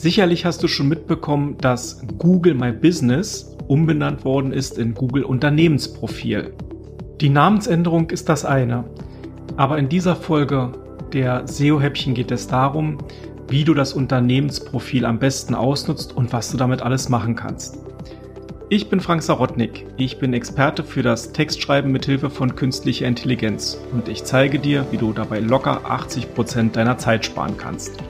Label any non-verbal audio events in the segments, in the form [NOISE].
Sicherlich hast du schon mitbekommen, dass Google My Business umbenannt worden ist in Google Unternehmensprofil. Die Namensänderung ist das eine, aber in dieser Folge der SEO-Häppchen geht es darum, wie du das Unternehmensprofil am besten ausnutzt und was du damit alles machen kannst. Ich bin Frank Sarotnik. Ich bin Experte für das Textschreiben mit Hilfe von künstlicher Intelligenz und ich zeige dir, wie du dabei locker 80 Prozent deiner Zeit sparen kannst.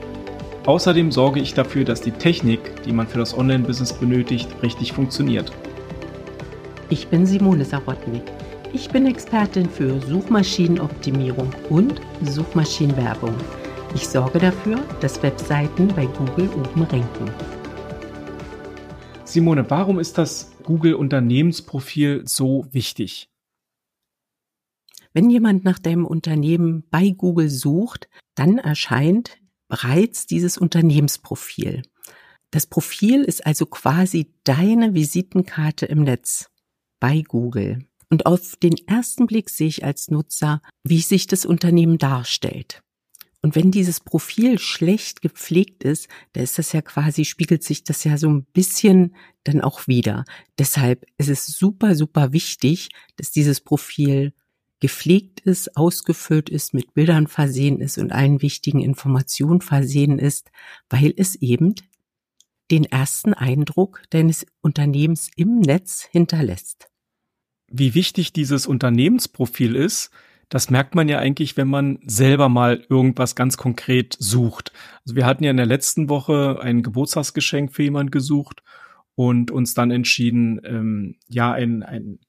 Außerdem sorge ich dafür, dass die Technik, die man für das Online-Business benötigt, richtig funktioniert. Ich bin Simone Sarotnik. Ich bin Expertin für Suchmaschinenoptimierung und Suchmaschinenwerbung. Ich sorge dafür, dass Webseiten bei Google oben ranken. Simone, warum ist das Google Unternehmensprofil so wichtig? Wenn jemand nach deinem Unternehmen bei Google sucht, dann erscheint bereits dieses Unternehmensprofil. Das Profil ist also quasi deine Visitenkarte im Netz bei Google. Und auf den ersten Blick sehe ich als Nutzer, wie sich das Unternehmen darstellt. Und wenn dieses Profil schlecht gepflegt ist, da ist das ja quasi, spiegelt sich das ja so ein bisschen dann auch wieder. Deshalb ist es super, super wichtig, dass dieses Profil gepflegt ist, ausgefüllt ist, mit Bildern versehen ist und allen wichtigen Informationen versehen ist, weil es eben den ersten Eindruck deines Unternehmens im Netz hinterlässt. Wie wichtig dieses Unternehmensprofil ist, das merkt man ja eigentlich, wenn man selber mal irgendwas ganz konkret sucht. Also wir hatten ja in der letzten Woche ein Geburtstagsgeschenk für jemand gesucht und uns dann entschieden, ähm, ja, ein, ein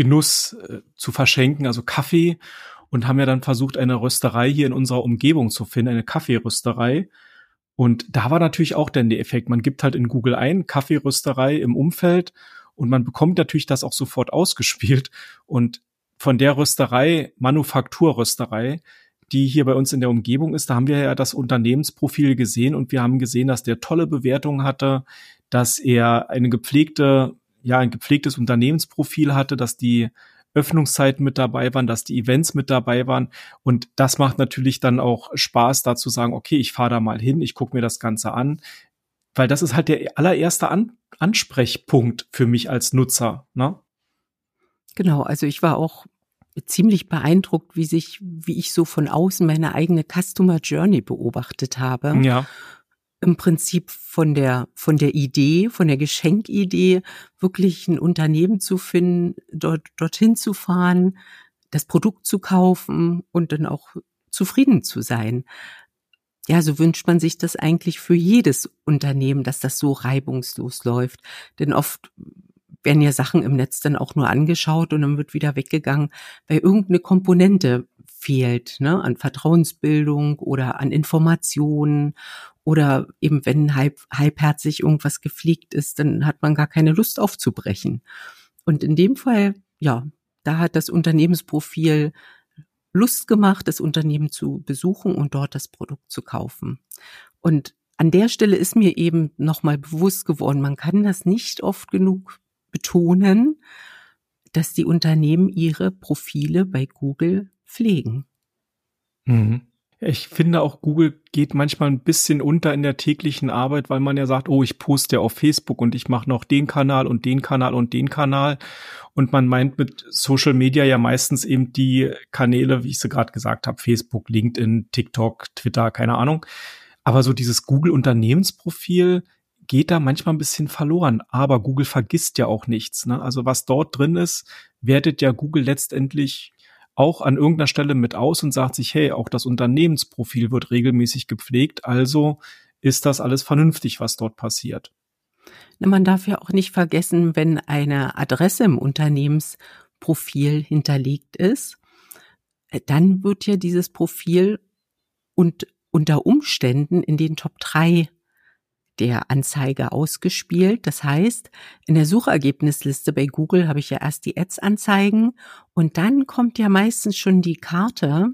Genuss äh, zu verschenken, also Kaffee, und haben ja dann versucht, eine Rösterei hier in unserer Umgebung zu finden, eine Kaffeerösterei. Und da war natürlich auch dann der Effekt. Man gibt halt in Google ein, Kaffeerösterei im Umfeld und man bekommt natürlich das auch sofort ausgespielt. Und von der Rösterei, Manufakturrösterei, die hier bei uns in der Umgebung ist, da haben wir ja das Unternehmensprofil gesehen und wir haben gesehen, dass der tolle Bewertungen hatte, dass er eine gepflegte ja ein gepflegtes Unternehmensprofil hatte, dass die Öffnungszeiten mit dabei waren, dass die Events mit dabei waren. Und das macht natürlich dann auch Spaß, da zu sagen, okay, ich fahre da mal hin, ich gucke mir das Ganze an. Weil das ist halt der allererste an Ansprechpunkt für mich als Nutzer. Ne? Genau, also ich war auch ziemlich beeindruckt, wie sich, wie ich so von außen meine eigene Customer Journey beobachtet habe. Ja im Prinzip von der, von der Idee, von der Geschenkidee, wirklich ein Unternehmen zu finden, dort, dorthin zu fahren, das Produkt zu kaufen und dann auch zufrieden zu sein. Ja, so wünscht man sich das eigentlich für jedes Unternehmen, dass das so reibungslos läuft. Denn oft werden ja Sachen im Netz dann auch nur angeschaut und dann wird wieder weggegangen, weil irgendeine Komponente fehlt, ne, an Vertrauensbildung oder an Informationen oder eben wenn halb, halbherzig irgendwas gefliegt ist, dann hat man gar keine Lust aufzubrechen. Und in dem Fall, ja, da hat das Unternehmensprofil Lust gemacht, das Unternehmen zu besuchen und dort das Produkt zu kaufen. Und an der Stelle ist mir eben nochmal bewusst geworden, man kann das nicht oft genug betonen, dass die Unternehmen ihre Profile bei Google pflegen. Mhm. Ich finde auch, Google geht manchmal ein bisschen unter in der täglichen Arbeit, weil man ja sagt, oh, ich poste auf Facebook und ich mache noch den Kanal und den Kanal und den Kanal. Und man meint mit Social Media ja meistens eben die Kanäle, wie ich sie gerade gesagt habe, Facebook, LinkedIn, TikTok, Twitter, keine Ahnung. Aber so dieses Google-Unternehmensprofil geht da manchmal ein bisschen verloren. Aber Google vergisst ja auch nichts. Ne? Also was dort drin ist, wertet ja Google letztendlich auch an irgendeiner Stelle mit aus und sagt sich, hey, auch das Unternehmensprofil wird regelmäßig gepflegt, also ist das alles vernünftig, was dort passiert. Man darf ja auch nicht vergessen, wenn eine Adresse im Unternehmensprofil hinterlegt ist, dann wird ja dieses Profil und unter Umständen in den Top 3 der Anzeige ausgespielt. Das heißt, in der Suchergebnisliste bei Google habe ich ja erst die Ads-Anzeigen und dann kommt ja meistens schon die Karte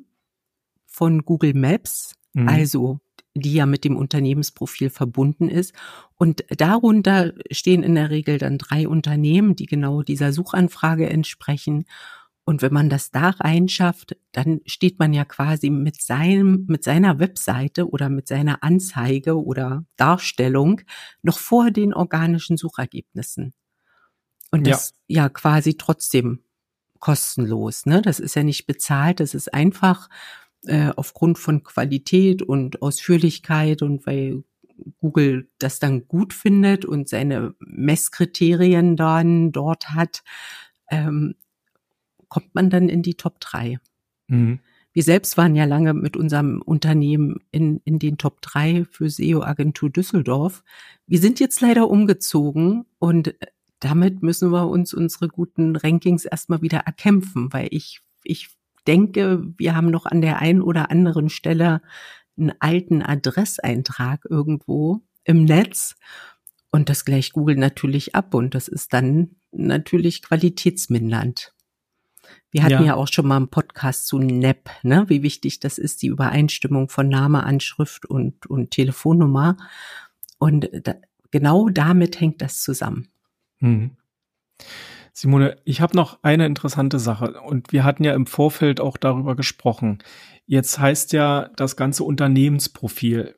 von Google Maps, mhm. also die ja mit dem Unternehmensprofil verbunden ist. Und darunter stehen in der Regel dann drei Unternehmen, die genau dieser Suchanfrage entsprechen. Und wenn man das da reinschafft, dann steht man ja quasi mit seinem, mit seiner Webseite oder mit seiner Anzeige oder Darstellung noch vor den organischen Suchergebnissen. Und das ja, ja quasi trotzdem kostenlos. Ne? Das ist ja nicht bezahlt, das ist einfach äh, aufgrund von Qualität und Ausführlichkeit und weil Google das dann gut findet und seine Messkriterien dann dort hat, ähm, kommt man dann in die Top 3. Mhm. Wir selbst waren ja lange mit unserem Unternehmen in, in den Top 3 für SEO-Agentur Düsseldorf. Wir sind jetzt leider umgezogen und damit müssen wir uns unsere guten Rankings erstmal wieder erkämpfen, weil ich, ich denke, wir haben noch an der einen oder anderen Stelle einen alten Adresseintrag irgendwo im Netz und das gleicht Google natürlich ab und das ist dann natürlich qualitätsmindernd. Wir hatten ja. ja, auch schon mal einen Podcast zu NEP, ne, wie wichtig das ist, die Übereinstimmung von Name, Anschrift und, und Telefonnummer. Und da, genau damit hängt das zusammen. Hm. Simone, ich habe noch eine interessante Sache und wir hatten ja im Vorfeld auch darüber gesprochen. Jetzt heißt ja das ganze Unternehmensprofil.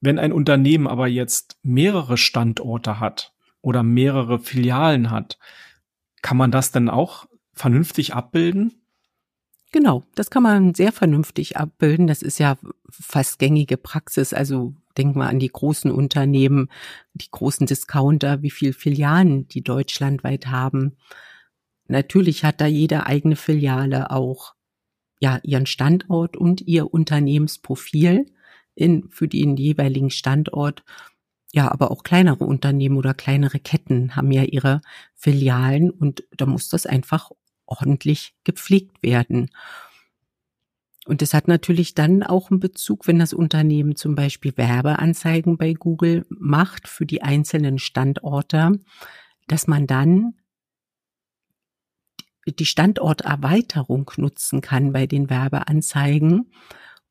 Wenn ein Unternehmen aber jetzt mehrere Standorte hat oder mehrere Filialen hat, kann man das denn auch vernünftig abbilden? Genau, das kann man sehr vernünftig abbilden. Das ist ja fast gängige Praxis. Also denken wir an die großen Unternehmen, die großen Discounter, wie viel Filialen die deutschlandweit haben. Natürlich hat da jede eigene Filiale auch ja ihren Standort und ihr Unternehmensprofil in, für den jeweiligen Standort. Ja, aber auch kleinere Unternehmen oder kleinere Ketten haben ja ihre Filialen und da muss das einfach ordentlich gepflegt werden. Und es hat natürlich dann auch einen Bezug, wenn das Unternehmen zum Beispiel Werbeanzeigen bei Google macht für die einzelnen Standorte, dass man dann die Standorterweiterung nutzen kann bei den Werbeanzeigen.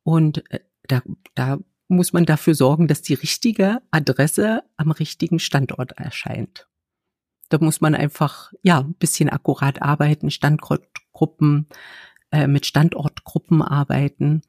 Und äh, da, da muss man dafür sorgen, dass die richtige Adresse am richtigen Standort erscheint. Da muss man einfach, ja, ein bisschen akkurat arbeiten, Standortgruppen, äh, mit Standortgruppen arbeiten.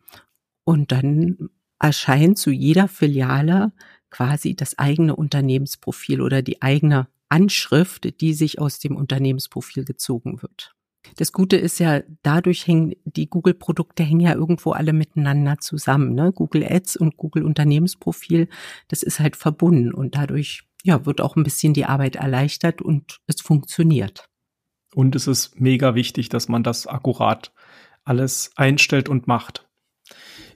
Und dann erscheint zu jeder Filiale quasi das eigene Unternehmensprofil oder die eigene Anschrift, die sich aus dem Unternehmensprofil gezogen wird. Das Gute ist ja, dadurch hängen die Google-Produkte hängen ja irgendwo alle miteinander zusammen. Ne? Google Ads und Google Unternehmensprofil, das ist halt verbunden und dadurch ja, wird auch ein bisschen die Arbeit erleichtert und es funktioniert. Und es ist mega wichtig, dass man das akkurat alles einstellt und macht.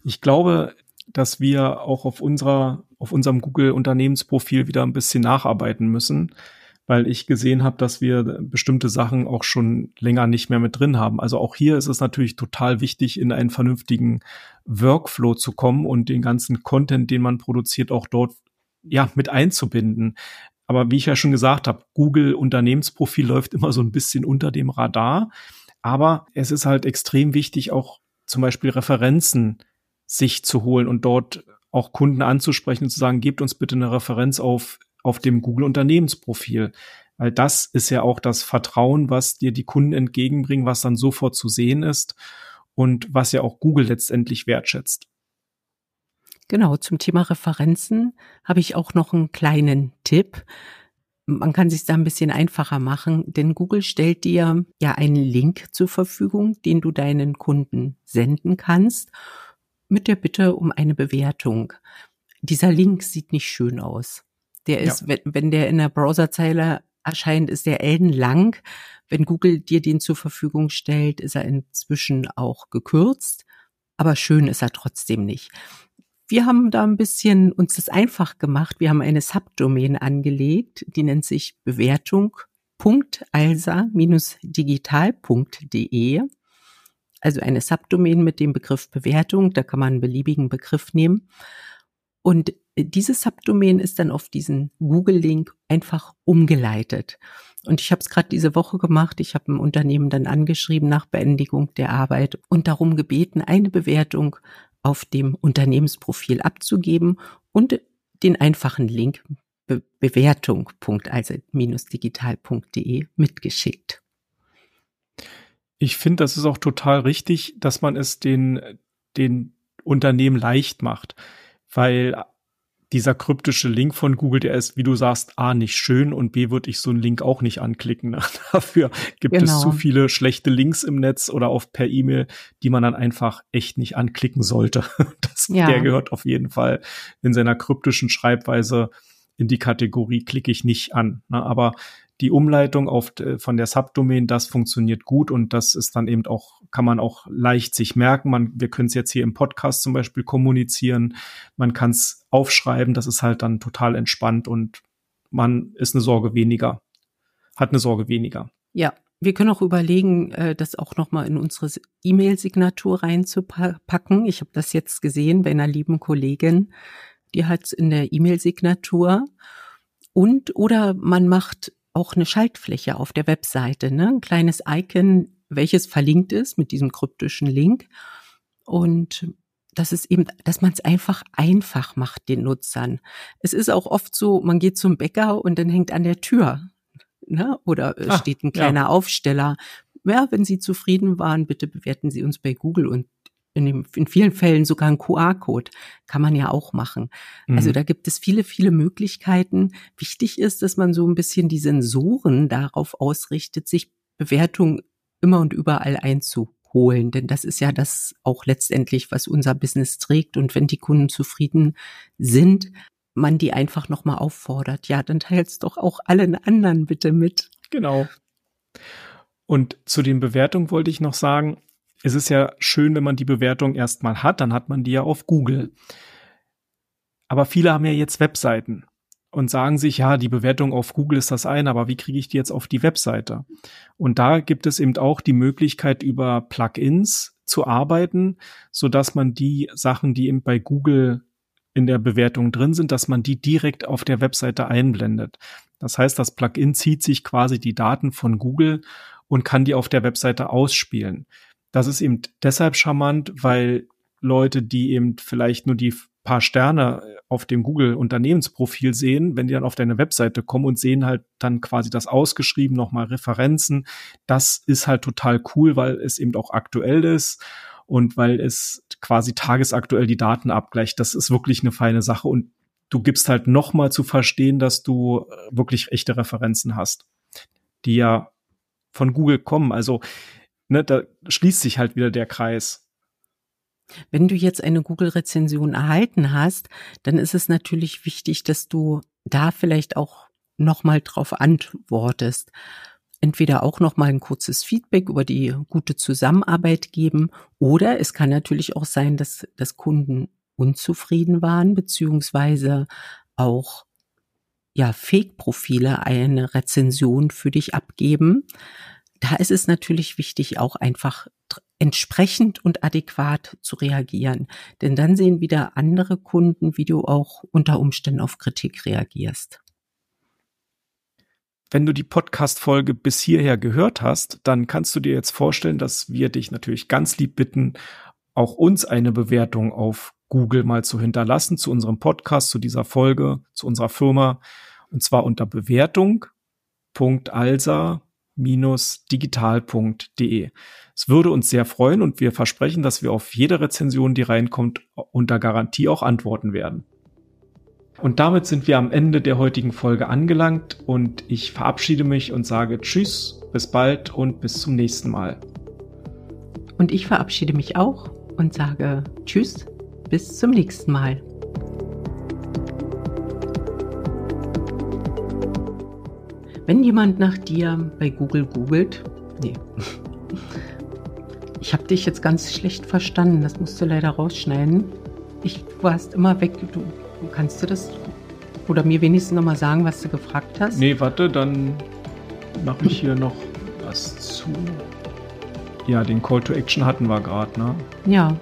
Ich glaube, dass wir auch auf unserer, auf unserem Google Unternehmensprofil wieder ein bisschen nacharbeiten müssen, weil ich gesehen habe, dass wir bestimmte Sachen auch schon länger nicht mehr mit drin haben. Also auch hier ist es natürlich total wichtig, in einen vernünftigen Workflow zu kommen und den ganzen Content, den man produziert, auch dort ja mit einzubinden. Aber wie ich ja schon gesagt habe, Google Unternehmensprofil läuft immer so ein bisschen unter dem Radar. Aber es ist halt extrem wichtig, auch zum Beispiel Referenzen sich zu holen und dort auch Kunden anzusprechen und zu sagen, gebt uns bitte eine Referenz auf, auf dem Google Unternehmensprofil. Weil das ist ja auch das Vertrauen, was dir die Kunden entgegenbringen, was dann sofort zu sehen ist und was ja auch Google letztendlich wertschätzt. Genau, zum Thema Referenzen habe ich auch noch einen kleinen Tipp. Man kann sich da ein bisschen einfacher machen, denn Google stellt dir ja einen Link zur Verfügung, den du deinen Kunden senden kannst, mit der Bitte um eine Bewertung. Dieser Link sieht nicht schön aus. Der ist, ja. wenn, wenn der in der Browserzeile erscheint, ist der ellenlang. Wenn Google dir den zur Verfügung stellt, ist er inzwischen auch gekürzt. Aber schön ist er trotzdem nicht. Wir haben da ein bisschen uns das einfach gemacht. Wir haben eine Subdomain angelegt, die nennt sich bewertung.alsa-digital.de. Also eine Subdomain mit dem Begriff Bewertung, da kann man einen beliebigen Begriff nehmen. Und diese Subdomain ist dann auf diesen Google-Link einfach umgeleitet. Und ich habe es gerade diese Woche gemacht. Ich habe ein Unternehmen dann angeschrieben nach Beendigung der Arbeit und darum gebeten, eine Bewertung auf dem Unternehmensprofil abzugeben und den einfachen Link be bewertung.also-digital.de mitgeschickt. Ich finde, das ist auch total richtig, dass man es den, den Unternehmen leicht macht, weil dieser kryptische Link von Google, der ist, wie du sagst, A, nicht schön und B, würde ich so einen Link auch nicht anklicken. [LAUGHS] Dafür gibt genau. es zu viele schlechte Links im Netz oder auf per E-Mail, die man dann einfach echt nicht anklicken sollte. [LAUGHS] Das, ja. Der gehört auf jeden Fall in seiner kryptischen Schreibweise in die Kategorie klicke ich nicht an. Ne? Aber die Umleitung auf, äh, von der Subdomain, das funktioniert gut und das ist dann eben auch, kann man auch leicht sich merken. Man, wir können es jetzt hier im Podcast zum Beispiel kommunizieren. Man kann es aufschreiben. Das ist halt dann total entspannt und man ist eine Sorge weniger, hat eine Sorge weniger. Ja, wir können auch überlegen, äh, das auch nochmal in unsere E-Mail-Signatur reinzupacken. Ich habe das jetzt gesehen bei einer lieben Kollegin, die hat in der E-Mail-Signatur. Und oder man macht auch eine Schaltfläche auf der Webseite, ne? ein kleines Icon, welches verlinkt ist mit diesem kryptischen Link. Und das ist eben, dass man es einfach einfach macht den Nutzern. Es ist auch oft so, man geht zum Bäcker und dann hängt an der Tür ne? oder Ach, steht ein kleiner ja. Aufsteller. Ja, wenn Sie zufrieden waren, bitte bewerten Sie uns bei Google und in, dem, in vielen Fällen sogar ein QR-Code. Kann man ja auch machen. Also mhm. Also da gibt es viele, viele Möglichkeiten. Wichtig ist, dass man so ein bisschen die Sensoren darauf ausrichtet, sich Bewertungen immer und überall einzuholen. Denn das ist ja das auch letztendlich, was unser Business trägt. Und wenn die Kunden zufrieden sind, man die einfach nochmal auffordert. Ja, dann teilt's doch auch allen anderen bitte mit. Genau. Und zu den Bewertungen wollte ich noch sagen, es ist ja schön, wenn man die Bewertung erstmal hat, dann hat man die ja auf Google. Aber viele haben ja jetzt Webseiten und sagen sich, ja, die Bewertung auf Google ist das eine, aber wie kriege ich die jetzt auf die Webseite? Und da gibt es eben auch die Möglichkeit, über Plugins zu arbeiten, so dass man die Sachen, die eben bei Google in der Bewertung drin sind, dass man die direkt auf der Webseite einblendet. Das heißt, das Plugin zieht sich quasi die Daten von Google und kann die auf der Webseite ausspielen. Das ist eben deshalb charmant, weil Leute, die eben vielleicht nur die paar Sterne auf dem Google Unternehmensprofil sehen, wenn die dann auf deine Webseite kommen und sehen halt dann quasi das ausgeschrieben, nochmal Referenzen, das ist halt total cool, weil es eben auch aktuell ist und weil es quasi tagesaktuell die Daten abgleicht. Das ist wirklich eine feine Sache und du gibst halt nochmal zu verstehen, dass du wirklich echte Referenzen hast, die ja von Google kommen. Also ne, da schließt sich halt wieder der Kreis. Wenn du jetzt eine Google-Rezension erhalten hast, dann ist es natürlich wichtig, dass du da vielleicht auch nochmal drauf antwortest. Entweder auch nochmal ein kurzes Feedback über die gute Zusammenarbeit geben oder es kann natürlich auch sein, dass, dass Kunden unzufrieden waren, beziehungsweise auch ja, Fake-Profile eine Rezension für dich abgeben da ist es natürlich wichtig, auch einfach entsprechend und adäquat zu reagieren. Denn dann sehen wieder andere Kunden, wie du auch unter Umständen auf Kritik reagierst. Wenn du die Podcast-Folge bis hierher gehört hast, dann kannst du dir jetzt vorstellen, dass wir dich natürlich ganz lieb bitten, auch uns eine Bewertung auf Google mal zu hinterlassen zu unserem Podcast, zu dieser Folge, zu unserer Firma. Und zwar unter Bewertung.alsa digital.de. Es würde uns sehr freuen und wir versprechen, dass wir auf jede Rezension, die reinkommt, unter Garantie auch antworten werden. Und damit sind wir am Ende der heutigen Folge angelangt und ich verabschiede mich und sage Tschüss, bis bald und bis zum nächsten Mal. Und ich verabschiede mich auch und sage Tschüss, bis zum nächsten Mal. Wenn jemand nach dir bei Google googelt, nee. Ich habe dich jetzt ganz schlecht verstanden, das musst du leider rausschneiden. Ich warst immer weg. Du, kannst du das oder mir wenigstens noch mal sagen, was du gefragt hast? Nee, warte, dann mache ich hier noch was zu. Ja, den Call to Action hatten wir gerade, ne? Ja.